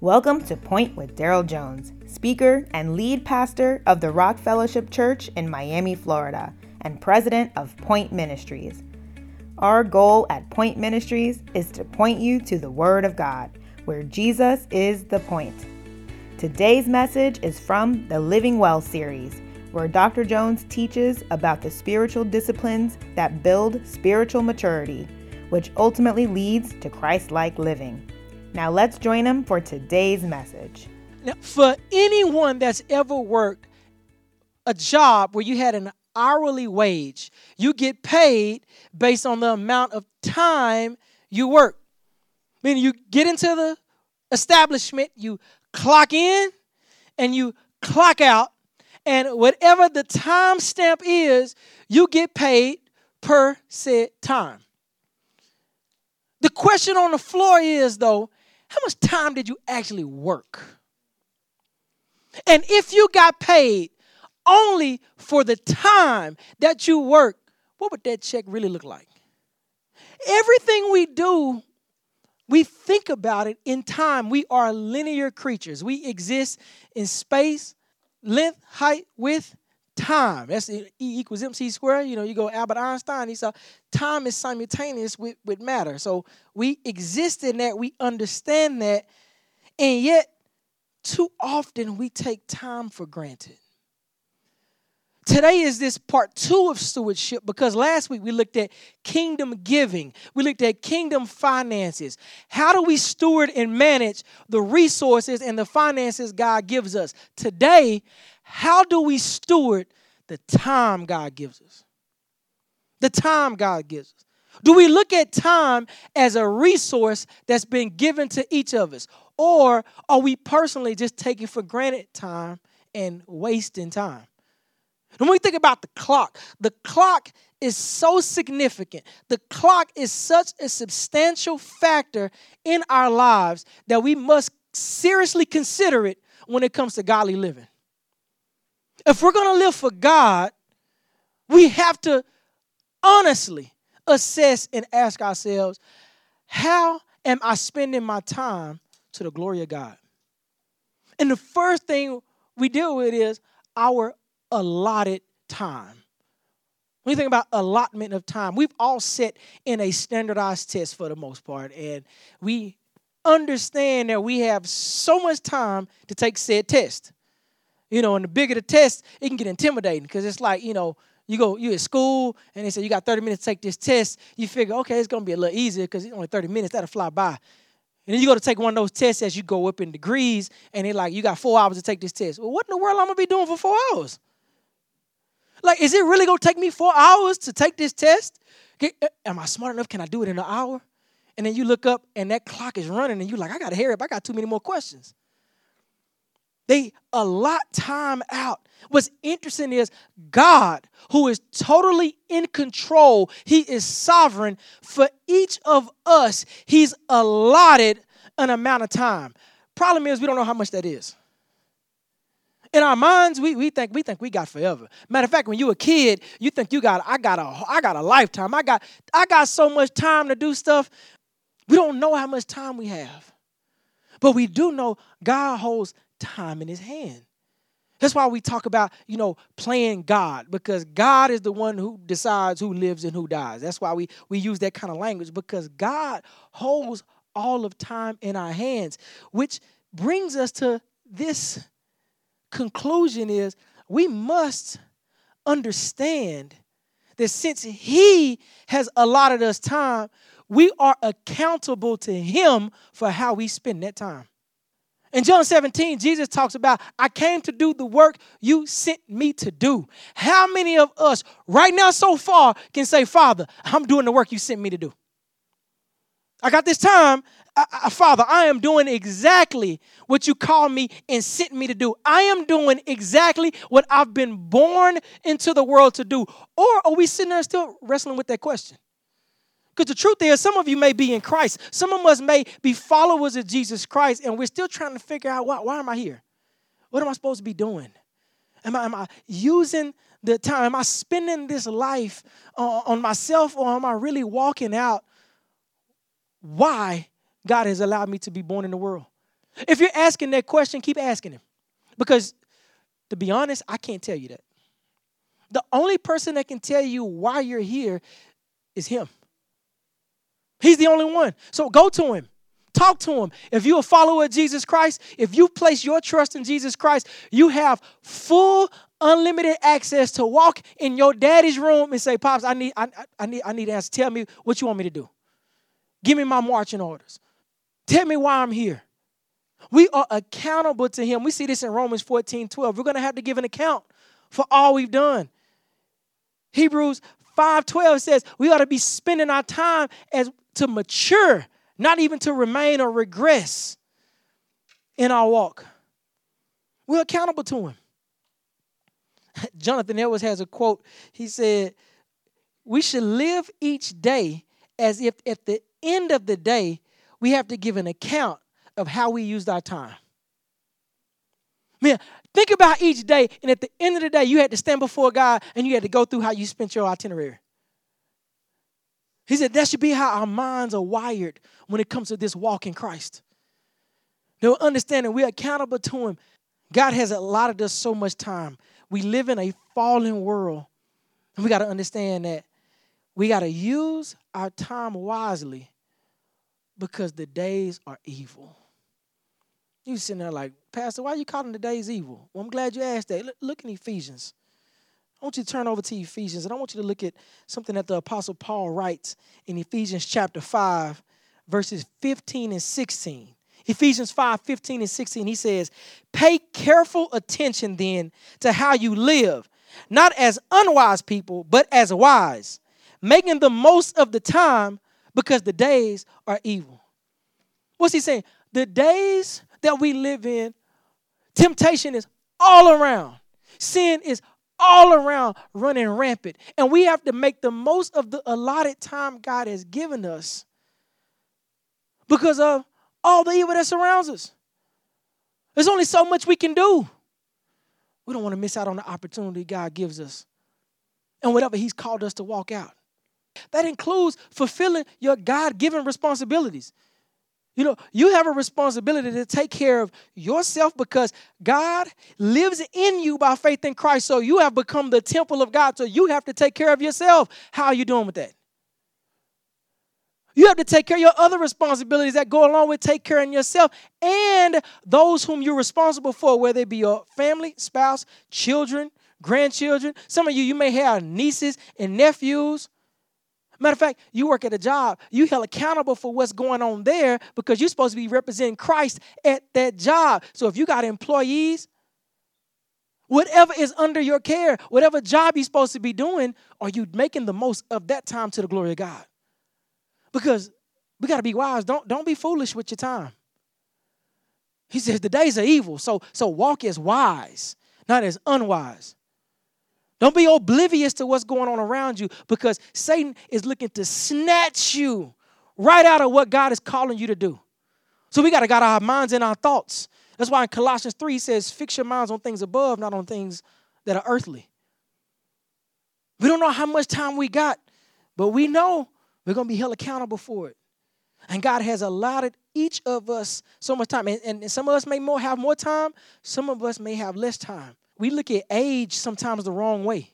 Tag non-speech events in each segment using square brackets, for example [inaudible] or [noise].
Welcome to Point with Daryl Jones, speaker and lead pastor of the Rock Fellowship Church in Miami, Florida, and president of Point Ministries. Our goal at Point Ministries is to point you to the Word of God, where Jesus is the point. Today's message is from the Living Well series, where Dr. Jones teaches about the spiritual disciplines that build spiritual maturity, which ultimately leads to Christ like living. Now let's join him for today's message. Now, for anyone that's ever worked a job where you had an hourly wage, you get paid based on the amount of time you work. Meaning you get into the establishment, you clock in and you clock out, and whatever the time stamp is, you get paid per said time. The question on the floor is though, how much time did you actually work? And if you got paid only for the time that you work, what would that check really look like? Everything we do, we think about it in time. We are linear creatures. We exist in space, length, height, width, time. That's E equals MC squared. You know, you go Albert Einstein, he said time is simultaneous with, with matter. So we exist in that, we understand that, and yet too often we take time for granted. Today is this part two of stewardship because last week we looked at kingdom giving. We looked at kingdom finances. How do we steward and manage the resources and the finances God gives us? Today, how do we steward the time God gives us? The time God gives us. Do we look at time as a resource that's been given to each of us? Or are we personally just taking for granted time and wasting time? When we think about the clock, the clock is so significant. The clock is such a substantial factor in our lives that we must seriously consider it when it comes to godly living. If we're going to live for God, we have to honestly assess and ask ourselves, how am I spending my time to the glory of God? And the first thing we deal with is our allotted time. When you think about allotment of time, we've all set in a standardized test for the most part, and we understand that we have so much time to take said test. You know, and the bigger the test, it can get intimidating because it's like, you know, you go, you at school and they say you got 30 minutes to take this test. You figure, okay, it's gonna be a little easier because it's only 30 minutes, that'll fly by. And then you go to take one of those tests as you go up in degrees, and they're like, you got four hours to take this test. Well, what in the world I'm gonna be doing for four hours? Like, is it really gonna take me four hours to take this test? Uh, am I smart enough? Can I do it in an hour? And then you look up and that clock is running, and you're like, I gotta hurry up, I got too many more questions. They allot time out. What's interesting is God, who is totally in control, He is sovereign. For each of us, He's allotted an amount of time. Problem is, we don't know how much that is. In our minds, we, we think we think we got forever. Matter of fact, when you a kid, you think you got I got a I got a lifetime. I got I got so much time to do stuff. We don't know how much time we have. But we do know God holds time in his hand. That's why we talk about, you know, playing God because God is the one who decides who lives and who dies. That's why we we use that kind of language because God holds all of time in our hands, which brings us to this conclusion is we must understand that since he has allotted us time, we are accountable to him for how we spend that time. In John 17, Jesus talks about, I came to do the work you sent me to do. How many of us right now so far can say, Father, I'm doing the work you sent me to do? I got this time. I, I, Father, I am doing exactly what you called me and sent me to do. I am doing exactly what I've been born into the world to do. Or are we sitting there still wrestling with that question? Because the truth is, some of you may be in Christ. Some of us may be followers of Jesus Christ, and we're still trying to figure out why, why am I here? What am I supposed to be doing? Am I, am I using the time? Am I spending this life uh, on myself, or am I really walking out why God has allowed me to be born in the world? If you're asking that question, keep asking him. Because to be honest, I can't tell you that. The only person that can tell you why you're here is him. He's the only one. So go to him. Talk to him. If you're a follower of Jesus Christ, if you place your trust in Jesus Christ, you have full unlimited access to walk in your daddy's room and say, Pops, I need, I, I need, I need answers. Tell me what you want me to do. Give me my marching orders. Tell me why I'm here. We are accountable to him. We see this in Romans 14, 12. We're going to have to give an account for all we've done. Hebrews 5, 12 says we ought to be spending our time as to mature, not even to remain or regress in our walk. We're accountable to him. [laughs] Jonathan Edwards has a quote. He said, We should live each day as if at the end of the day, we have to give an account of how we used our time. Man, think about each day, and at the end of the day, you had to stand before God and you had to go through how you spent your itinerary. He said that should be how our minds are wired when it comes to this walk in Christ. No understanding we're accountable to Him. God has allotted us so much time. We live in a fallen world, and we got to understand that we got to use our time wisely because the days are evil. You sitting there like, Pastor, why are you calling the days evil? Well, I'm glad you asked that. Look, look in Ephesians. I want you to turn over to Ephesians, and I want you to look at something that the Apostle Paul writes in Ephesians chapter 5, verses 15 and 16. Ephesians 5 15 and 16, he says, Pay careful attention then to how you live, not as unwise people, but as wise, making the most of the time because the days are evil. What's he saying? The days that we live in, temptation is all around, sin is all around running rampant. And we have to make the most of the allotted time God has given us because of all the evil that surrounds us. There's only so much we can do. We don't want to miss out on the opportunity God gives us and whatever He's called us to walk out. That includes fulfilling your God given responsibilities. You know, you have a responsibility to take care of yourself because God lives in you by faith in Christ. So you have become the temple of God. So you have to take care of yourself. How are you doing with that? You have to take care of your other responsibilities that go along with take care of yourself and those whom you're responsible for, whether it be your family, spouse, children, grandchildren. Some of you, you may have nieces and nephews. Matter of fact, you work at a job, you held accountable for what's going on there because you're supposed to be representing Christ at that job. So if you got employees, whatever is under your care, whatever job you're supposed to be doing, are you making the most of that time to the glory of God? Because we got to be wise. Don't, don't be foolish with your time. He says the days are evil. So, so walk as wise, not as unwise. Don't be oblivious to what's going on around you because Satan is looking to snatch you right out of what God is calling you to do. So we got to got our minds and our thoughts. That's why in Colossians 3 he says, fix your minds on things above, not on things that are earthly. We don't know how much time we got, but we know we're going to be held accountable for it. And God has allotted each of us so much time. And, and some of us may more have more time, some of us may have less time we look at age sometimes the wrong way.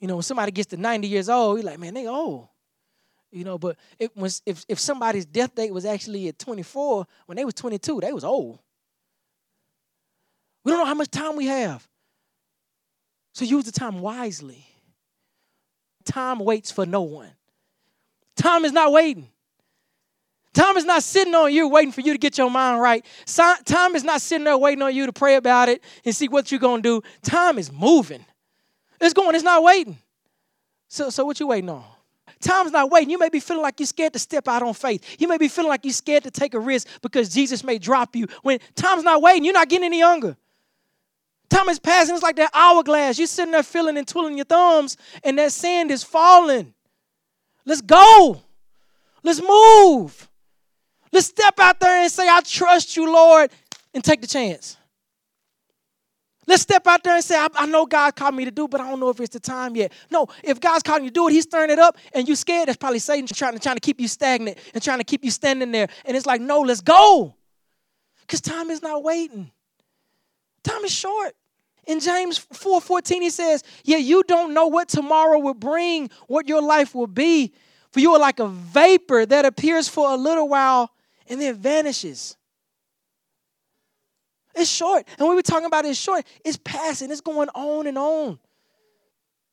You know, when somebody gets to 90 years old, you're like, man, they old. You know, but it was if, if somebody's death date was actually at 24, when they was 22, they was old. We don't know how much time we have. So use the time wisely. Time waits for no one. Time is not waiting. Time is not sitting on you waiting for you to get your mind right. Time is not sitting there waiting on you to pray about it and see what you're going to do. Time is moving. It's going, it's not waiting. So, so what you waiting on? Time's not waiting. You may be feeling like you're scared to step out on faith. You may be feeling like you're scared to take a risk because Jesus may drop you. When time's not waiting, you're not getting any younger. Time is passing. It's like that hourglass. You're sitting there feeling and twiddling your thumbs, and that sand is falling. Let's go. Let's move. Let's step out there and say, I trust you, Lord, and take the chance. Let's step out there and say, I, I, know God called me to do, but I don't know if it's the time yet. No, if God's calling you to do it, He's stirring it up, and you're scared. That's probably Satan trying to, trying to keep you stagnant and trying to keep you standing there. And it's like, no, let's go. Because time is not waiting. Time is short. In James 4 14, he says, Yeah, you don't know what tomorrow will bring, what your life will be. For you are like a vapor that appears for a little while and then it vanishes. It's short. And we're talking about it's short, it's passing, it's going on and on.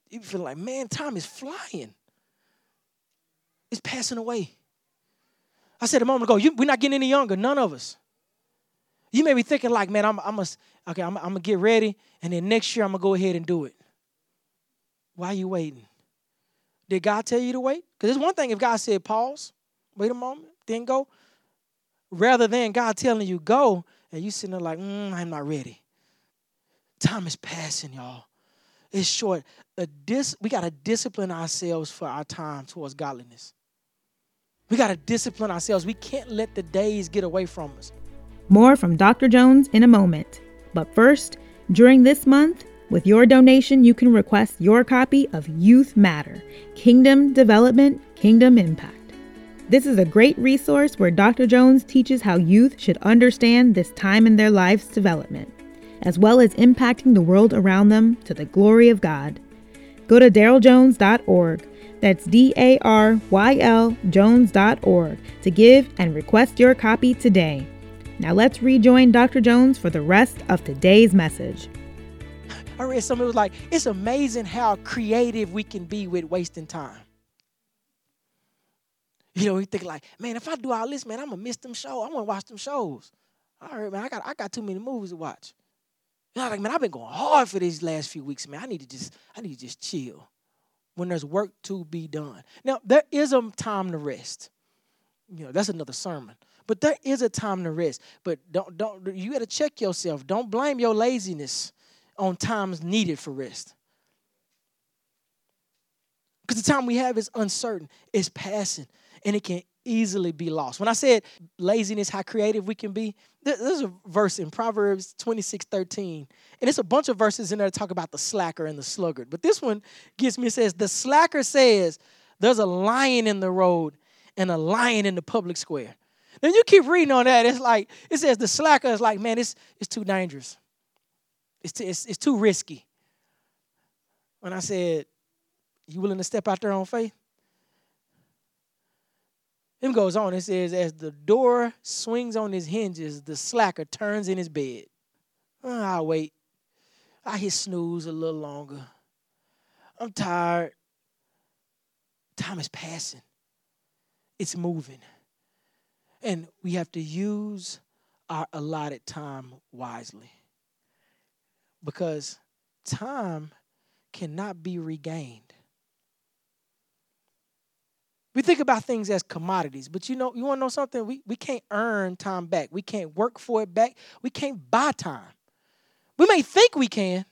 You feel like, man, time is flying. It's passing away. I said a moment ago, you, we're not getting any younger, none of us. You may be thinking like, man, I'm, I'm, okay, I'm, I'm gonna get ready, and then next year I'm gonna go ahead and do it. Why are you waiting? Did God tell you to wait? Because it's one thing if God said pause, wait a moment, then go, rather than God telling you go, and you sitting there like, mm, I'm not ready. Time is passing, y'all. It's short. Dis- we got to discipline ourselves for our time towards godliness. We got to discipline ourselves. We can't let the days get away from us. More from Dr. Jones in a moment. But first, during this month, with your donation, you can request your copy of Youth Matter Kingdom Development, Kingdom Impact. This is a great resource where Dr. Jones teaches how youth should understand this time in their lives' development, as well as impacting the world around them to the glory of God. Go to daryljones.org. That's D A R Y L Jones.org to give and request your copy today. Now let's rejoin Dr. Jones for the rest of today's message. I read that was like, it's amazing how creative we can be with wasting time. [laughs] You know, you think like, man, if I do all this, man, I'm gonna miss them shows. I'm gonna watch them shows. All right, man, I got I got too many movies to watch. You know, like, man, I've been going hard for these last few weeks, man. I need to just, I need to just chill when there's work to be done. Now, there is a time to rest. You know, that's another sermon. But there is a time to rest. But don't don't you gotta check yourself. Don't blame your laziness on times needed for rest. Because the time we have is uncertain, it's passing and it can easily be lost. When I said laziness, how creative we can be, there's a verse in Proverbs 26 13, and it's a bunch of verses in there that talk about the slacker and the sluggard. But this one gives me, says, The slacker says, There's a lion in the road and a lion in the public square. Now you keep reading on that, it's like, it says the slacker is like, man, it's, it's too dangerous. It's, too, it's, it's too risky. When I said, You willing to step out there on faith? Then goes on, it says, as the door swings on his hinges, the slacker turns in his bed. Uh, oh, I'll wait. I hit snooze a little longer. I'm tired. Time is passing. It's moving. And we have to use our allotted time wisely. Because time cannot be regained. We think about things as commodities, but you know, you want to know something? We, we can't earn time back. We can't work for it back. We can't buy time. We may think we can,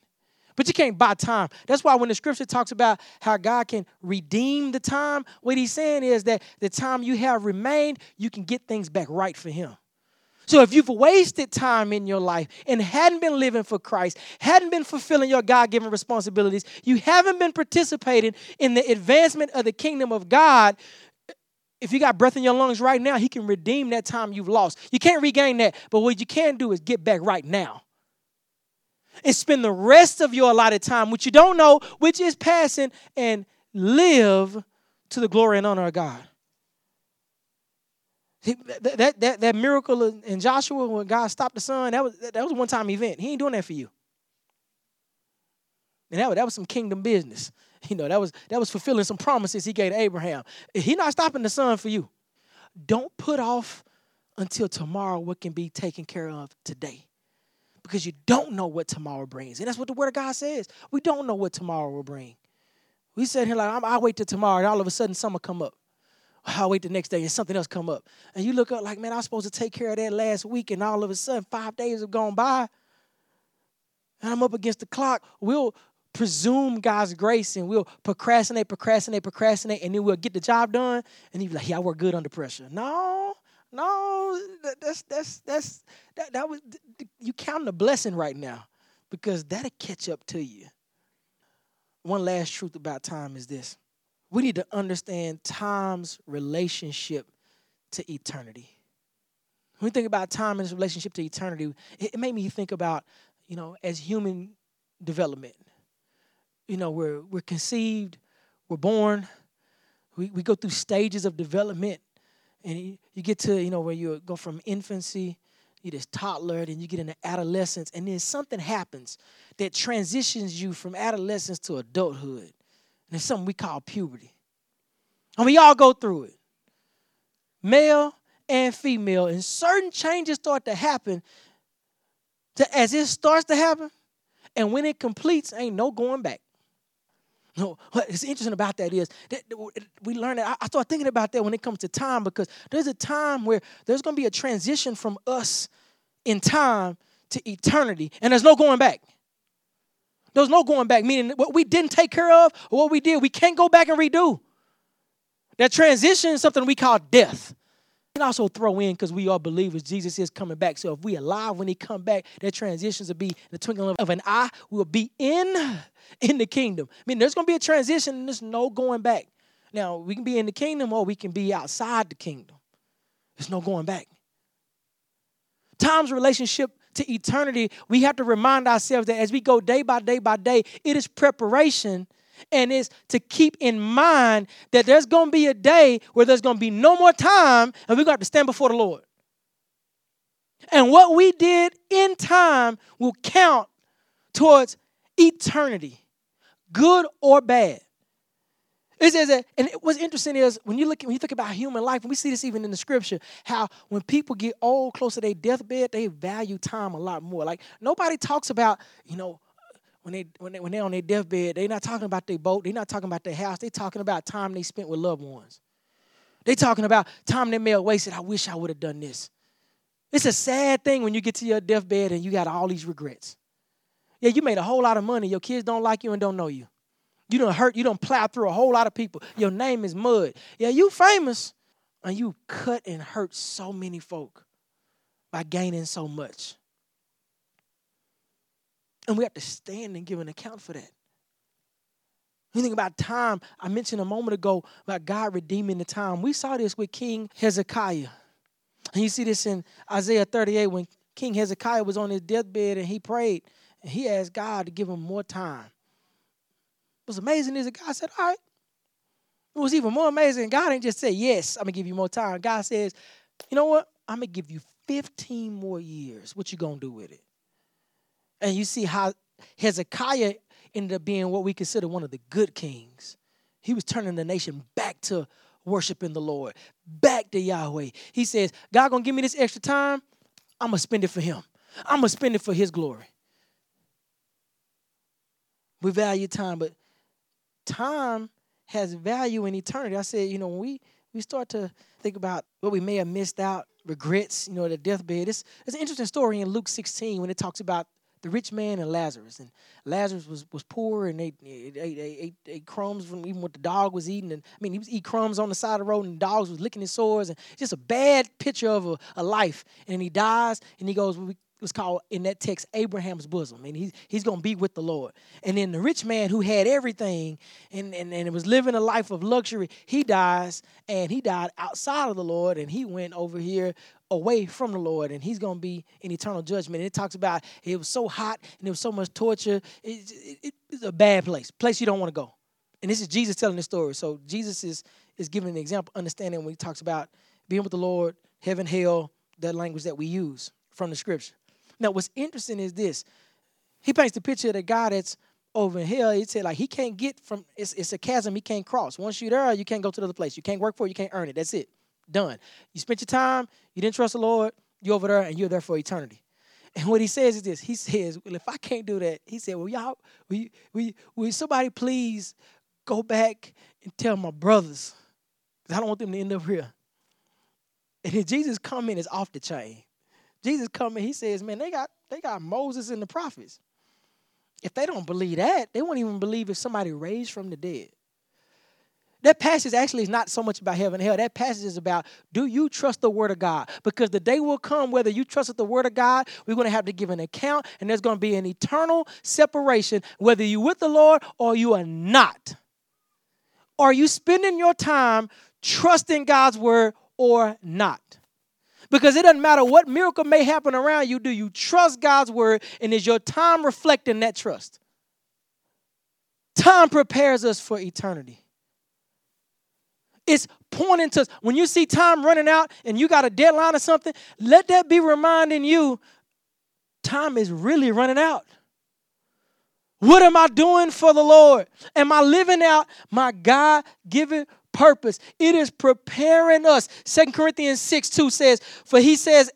but you can't buy time. That's why when the scripture talks about how God can redeem the time, what he's saying is that the time you have remained, you can get things back right for him. So if you've wasted time in your life and hadn't been living for Christ, hadn't been fulfilling your God given responsibilities, you haven't been participating in the advancement of the kingdom of God, if you got breath in your lungs right now, He can redeem that time you've lost. You can't regain that, but what you can do is get back right now. And spend the rest of your allotted time, which you don't know, which is passing, and live to the glory and honor of God. That, that, that miracle in Joshua when God stopped the sun, that was, that was a one time event. He ain't doing that for you. And that, that was some kingdom business. [laughs] You know, that was that was fulfilling some promises he gave to Abraham. He not stopping the sun for you. Don't put off until tomorrow what can be taken care of today. Because you don't know what tomorrow brings. And that's what the word of God says. We don't know what tomorrow will bring. We said here like, I'll wait till tomorrow, and all of a sudden summer come up. Oh, I'll wait the next day and something else come up. And you look up like, man, I was supposed to take care of that last week, and all of a sudden five days have gone by. And I'm up against the clock. We'll presume God's grace and we'll procrastinate, procrastinate, procrastinate, and then we'll get the job done. And you're like, yeah, I work good under pressure. No, no, that's that's that's that, that was you counting a blessing right now because that'll catch up to you. One last truth about time is this we need to understand time's relationship to eternity. When we think about time and its relationship to eternity, it, made me think about, you know, as human development. You know, we're we're conceived, we're born, we, we go through stages of development, and you, you get to, you know, where you go from infancy, you just toddler, and you get into adolescence, and then something happens that transitions you from adolescence to adulthood. And it's something we call puberty. And we all go through it. Male and female, and certain changes start to happen to, as it starts to happen, and when it completes, ain't no going back. No, what's interesting about that is that we learn that. I start thinking about that when it comes to time because there's a time where there's going to be a transition from us in time to eternity, and there's no going back. There's no going back, meaning what we didn't take care of or what we did, we can't go back and redo. That transition is something we call death. You can also throw in, because we are believers, Jesus is coming back. So if we alive when he come back, that transitions will be the twinkling of an eye. We will be in, in the kingdom. I mean, there's to be a transition and there's no going back. Now, we can be in the kingdom or we can be outside the kingdom. There's no going back. Time's relationship to eternity, we have to remind ourselves that as we go day by day by day, it is preparation and it's to keep in mind that there's going to be a day where there's going to be no more time and we're going to have to stand before the Lord. And what we did in time will count towards eternity, good or bad. It says that, and what's interesting is when you look when you think about human life, and we see this even in the scripture, how when people get old, close to their deathbed, they value time a lot more. Like nobody talks about, you know, when they when they when they're on their deathbed, they're not talking about their boat, they're not talking about their house, they're talking about time they spent with loved ones. They're talking about time they may have wasted. I wish I would have done this. It's a sad thing when you get to your deathbed and you got all these regrets. Yeah, you made a whole lot of money. Your kids don't like you and don't know you. You don't hurt, you don't plow through a whole lot of people. Your name is mud. Yeah, you famous. And you cut and hurt so many folk by gaining so much. And we have to stand and give an account for that. You think about time, I mentioned a moment ago about God redeeming the time. We saw this with King Hezekiah. And you see this in Isaiah 38 when King Hezekiah was on his deathbed and he prayed and he asked God to give him more time. What's amazing is that God said, All right. It was even more amazing. God didn't just say, Yes, I'm gonna give you more time. God says, You know what? I'm gonna give you 15 more years. What you gonna do with it? And you see how Hezekiah ended up being what we consider one of the good kings. He was turning the nation back to worshiping the Lord, back to Yahweh. He says, God gonna give me this extra time, I'm gonna spend it for him. I'm gonna spend it for his glory. We value time, but time has value in eternity. I said, you know, when we we start to think about what we may have missed out, regrets, you know, the deathbed. It's, it's an interesting story in Luke 16 when it talks about the rich man and Lazarus. And Lazarus was, was poor and they ate, ate, ate, crumbs from even what the dog was eating. And I mean, he was eating crumbs on the side of the road and dogs was licking his sores. And just a bad picture of a, a life. And he dies and he goes, we, was called in that text Abraham's bosom. And he's, he's going to be with the Lord. And then the rich man who had everything and, and, and was living a life of luxury, he dies and he died outside of the Lord and he went over here away from the Lord and he's going to be in eternal judgment. And it talks about it was so hot and there was so much torture. It, it, it's a bad place, place you don't want to go. And this is Jesus telling the story. So Jesus is, is giving an example, understanding when he talks about being with the Lord, heaven, hell, that language that we use from the scripture. Now, what's interesting is this. He paints the picture of the guy that's over hell. He said, like, he can't get from, it's, it's a chasm he can't cross. Once you're there, you can't go to the other place. You can't work for it, you can't earn it. That's it. Done. You spent your time, you didn't trust the Lord, you're over there, and you're there for eternity. And what he says is this. He says, well, if I can't do that, he said, well, y'all, will, will, will somebody please go back and tell my brothers, because I don't want them to end up here. And then Jesus' comment is off the chain. Jesus coming, he says, man, they got they got Moses and the prophets. If they don't believe that, they won't even believe if somebody raised from the dead. That passage actually is not so much about heaven and hell. That passage is about do you trust the word of God? Because the day will come, whether you trust the word of God, we're going to have to give an account, and there's going to be an eternal separation, whether you're with the Lord or you are not. Are you spending your time trusting God's word or not? Because it doesn't matter what miracle may happen around you, do you trust God's word and is your time reflecting that trust? Time prepares us for eternity. It's pointing to when you see time running out and you got a deadline or something, let that be reminding you time is really running out. What am I doing for the Lord? Am I living out my God given purpose? It is preparing us. Second Corinthians 6 2 says, For he says,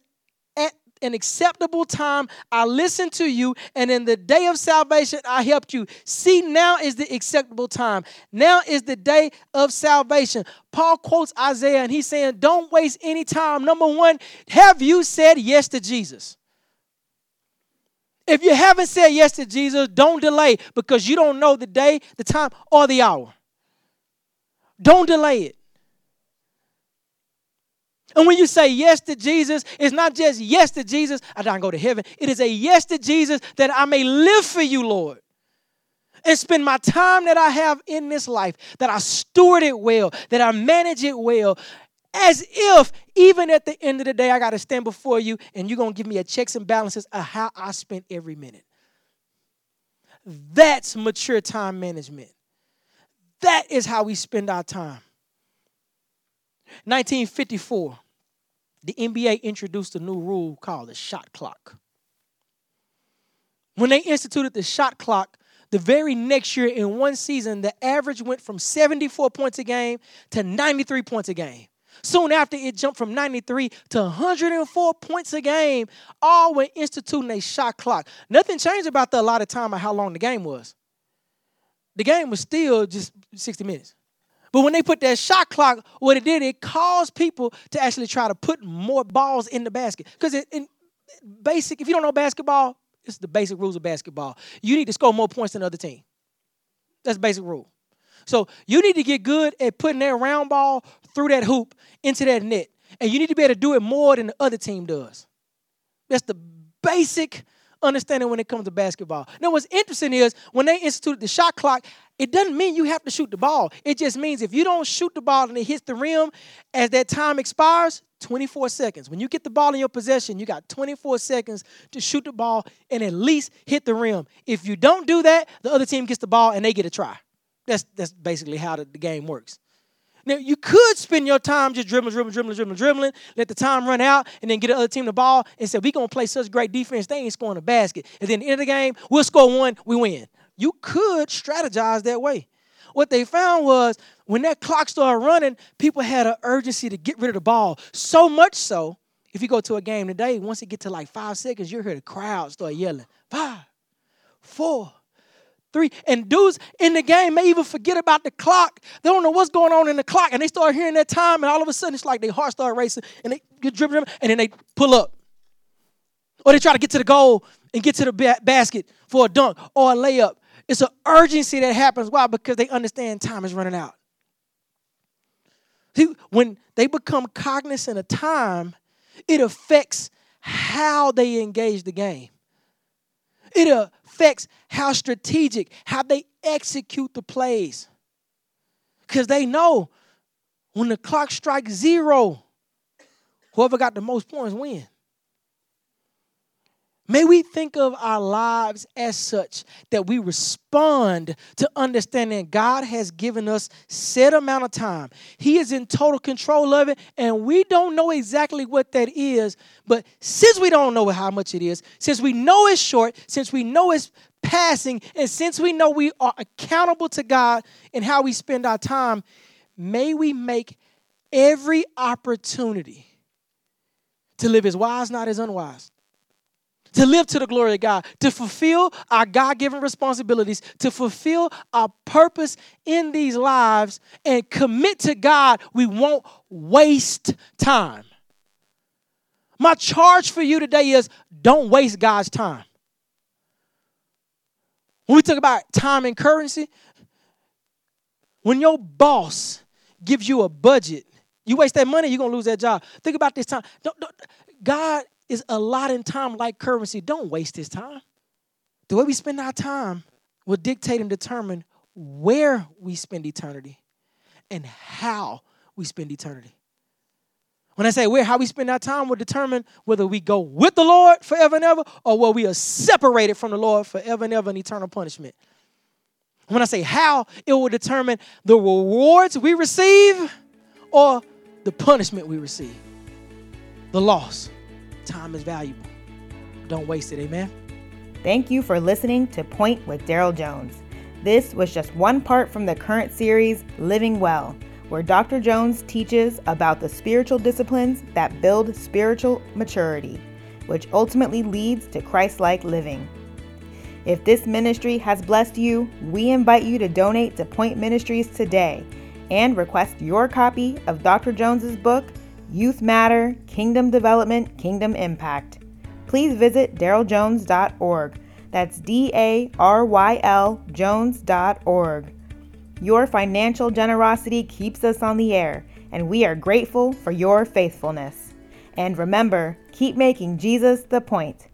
At an acceptable time I listened to you, and in the day of salvation I helped you. See, now is the acceptable time. Now is the day of salvation. Paul quotes Isaiah, and he's saying, Don't waste any time. Number one, have you said yes to Jesus? If you haven't said yes to Jesus, don't delay because you don't know the day, the time, or the hour. Don't delay it. And when you say yes to Jesus, it's not just yes to Jesus, I don't go to heaven. It is a yes to Jesus that I may live for you, Lord. And spend my time that I have in this life, that I steward it well, that I manage it well, as if even at the end of the day, I got to stand before you and you're going to give me a checks and balances of how I spent every minute. That's mature time management. That is how we spend our time. 1954, the NBA introduced a new rule called the shot clock. When they instituted the shot clock, the very next year in one season, the average went from 74 points a game to 93 points a game. Soon after, it jumped from 93 to 104 points a game, all when instituting a shot clock. Nothing changed about the allotted time or how long the game was. The game was still just 60 minutes. But when they put that shot clock, what it did, it caused people to actually try to put more balls in the basket. Because in basic, if you don't know basketball, it's the basic rules of basketball. You need to score more points than the other team. That's basic rule. So you need to get good at putting that round ball through that hoop into that net. And you need to be able to do it more than the other team does. That's the basic understanding when it comes to basketball. Now, what's interesting is when they instituted the shot clock, it doesn't mean you have to shoot the ball. It just means if you don't shoot the ball and it hits the rim as that time expires, 24 seconds. When you get the ball in your possession, you got 24 seconds to shoot the ball and at least hit the rim. If you don't do that, the other team gets the ball and they get a try. That's, that's basically how the, the game works. Now, you could spend your time just dribbling, dribbling, dribbling, dribbling, dribbling, let the time run out, and then get the other team the ball and say, we're going to play such great defense, they ain't scoring a basket. And then at the end of the game, we'll score one, we win. You could strategize that way. What they found was when that clock started running, people had an urgency to get rid of the ball. So much so, if you go to a game today, once it get to like five seconds, you hear the crowd start yelling, five, four, three. And dudes in the game may even forget about the clock. They don't know what's going on in the clock. And they start hearing that time, and all of a sudden it's like their heart start racing and they get dribbling, and then they pull up. Or they try to get to the goal and get to the ba- basket for a dunk or a layup. It's an urgency that happens. Why? Because they understand time is running out. See, when they become cognizant of time, it affects how they engage the game. It affects how strategic, how they execute the plays. Because they know when the clock strikes zero, whoever got the most points win. May we think of our lives as such that we respond to understanding God has given us set amount of time. He is in total control of it, and we don't know exactly what that is. But since we don't know how much it is, since we know it's short, since we know it's passing, and since we know we are accountable to God in how we spend our time, may we make every opportunity to live as wise, not as unwise to live to the glory of God, to fulfill our God given responsibilities, to fulfill our purpose in these lives, and commit to God we won't waste time. My charge for you today is don't waste God's time. When we talk about time and currency, when your boss gives you a budget, you waste that money, you're gonna lose that job. Think about this time. Don't, don't, God is allotting time like currency. Don't waste this time. The way we spend our time will dictate and determine where we spend eternity and how we spend eternity. When I say where how we spend our time will determine whether we go with the Lord forever and ever or whether we are separated from the Lord forever and ever in eternal punishment. When I say how, it will determine the rewards we receive or the punishment we receive. The loss. Time is valuable. Don't waste it, amen. Thank you for listening to Point with Daryl Jones. This was just one part from the current series, Living Well where Dr. Jones teaches about the spiritual disciplines that build spiritual maturity, which ultimately leads to Christ like living. If this ministry has blessed you, we invite you to donate to Point Ministries today and request your copy of Dr. Jones's book, Youth Matter Kingdom Development, Kingdom Impact. Please visit daryljones.org. That's D A R Y L Jones.org. Your financial generosity keeps us on the air, and we are grateful for your faithfulness. And remember, keep making Jesus the point.